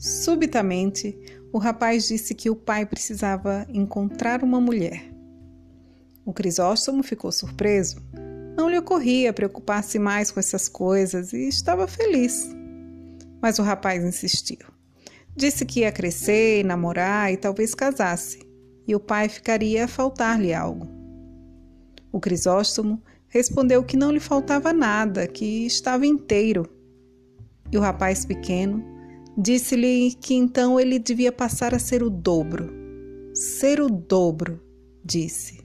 Subitamente, o rapaz disse que o pai precisava encontrar uma mulher. O Crisóstomo ficou surpreso. Não lhe ocorria preocupar-se mais com essas coisas e estava feliz. Mas o rapaz insistiu. Disse que ia crescer, namorar e talvez casasse, e o pai ficaria a faltar-lhe algo. O Crisóstomo respondeu que não lhe faltava nada, que estava inteiro. E o rapaz pequeno disse-lhe que então ele devia passar a ser o dobro. Ser o dobro, disse.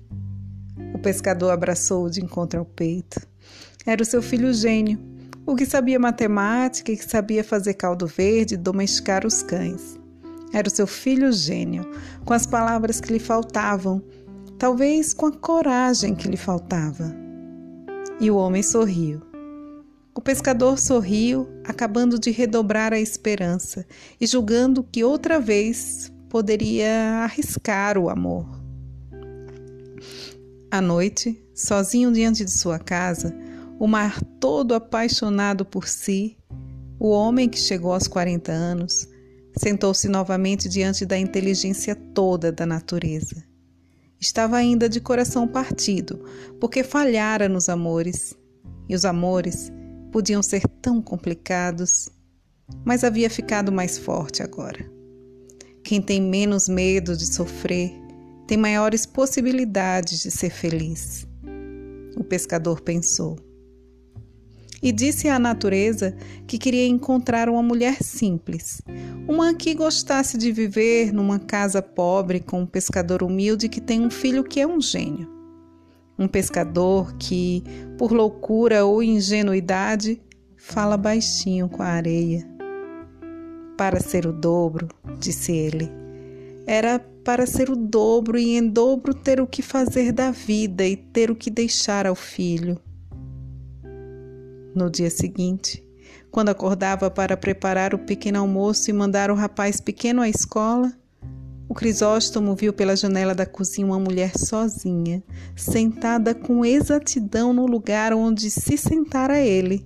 O pescador abraçou-o de encontro ao peito. Era o seu filho gênio, o que sabia matemática e que sabia fazer caldo verde e domesticar os cães. Era o seu filho gênio, com as palavras que lhe faltavam, talvez com a coragem que lhe faltava. E o homem sorriu. O pescador sorriu, acabando de redobrar a esperança e julgando que outra vez poderia arriscar o amor. À noite, sozinho diante de sua casa, o mar todo apaixonado por si, o homem que chegou aos 40 anos, sentou-se novamente diante da inteligência toda da natureza. Estava ainda de coração partido, porque falhara nos amores, e os amores podiam ser tão complicados, mas havia ficado mais forte agora. Quem tem menos medo de sofrer tem maiores possibilidades de ser feliz. O pescador pensou. E disse à natureza que queria encontrar uma mulher simples, uma que gostasse de viver numa casa pobre com um pescador humilde que tem um filho que é um gênio. Um pescador que, por loucura ou ingenuidade, fala baixinho com a areia. Para ser o dobro, disse ele, era para ser o dobro e em dobro ter o que fazer da vida e ter o que deixar ao filho. No dia seguinte, quando acordava para preparar o pequeno almoço e mandar o rapaz pequeno à escola, Crisóstomo viu pela janela da cozinha uma mulher sozinha, sentada com exatidão no lugar onde se sentara ele,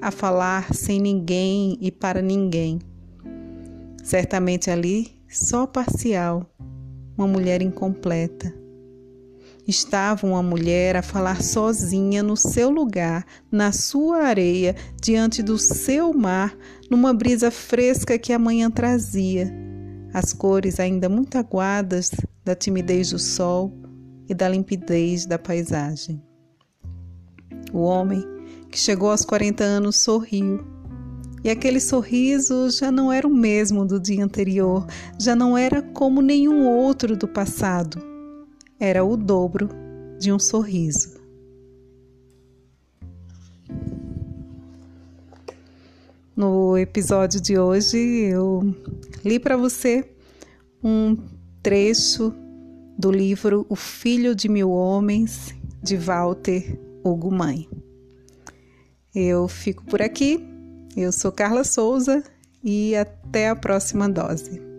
a falar sem ninguém e para ninguém. Certamente ali, só parcial, uma mulher incompleta. Estava uma mulher a falar sozinha no seu lugar, na sua areia, diante do seu mar, numa brisa fresca que a manhã trazia as cores ainda muito aguadas da timidez do sol e da limpidez da paisagem. O homem, que chegou aos 40 anos, sorriu. E aquele sorriso já não era o mesmo do dia anterior, já não era como nenhum outro do passado. Era o dobro de um sorriso. No episódio de hoje, eu li para você um trecho do livro O Filho de Mil Homens, de Walter Hugo Mãe. Eu fico por aqui, eu sou Carla Souza e até a próxima dose.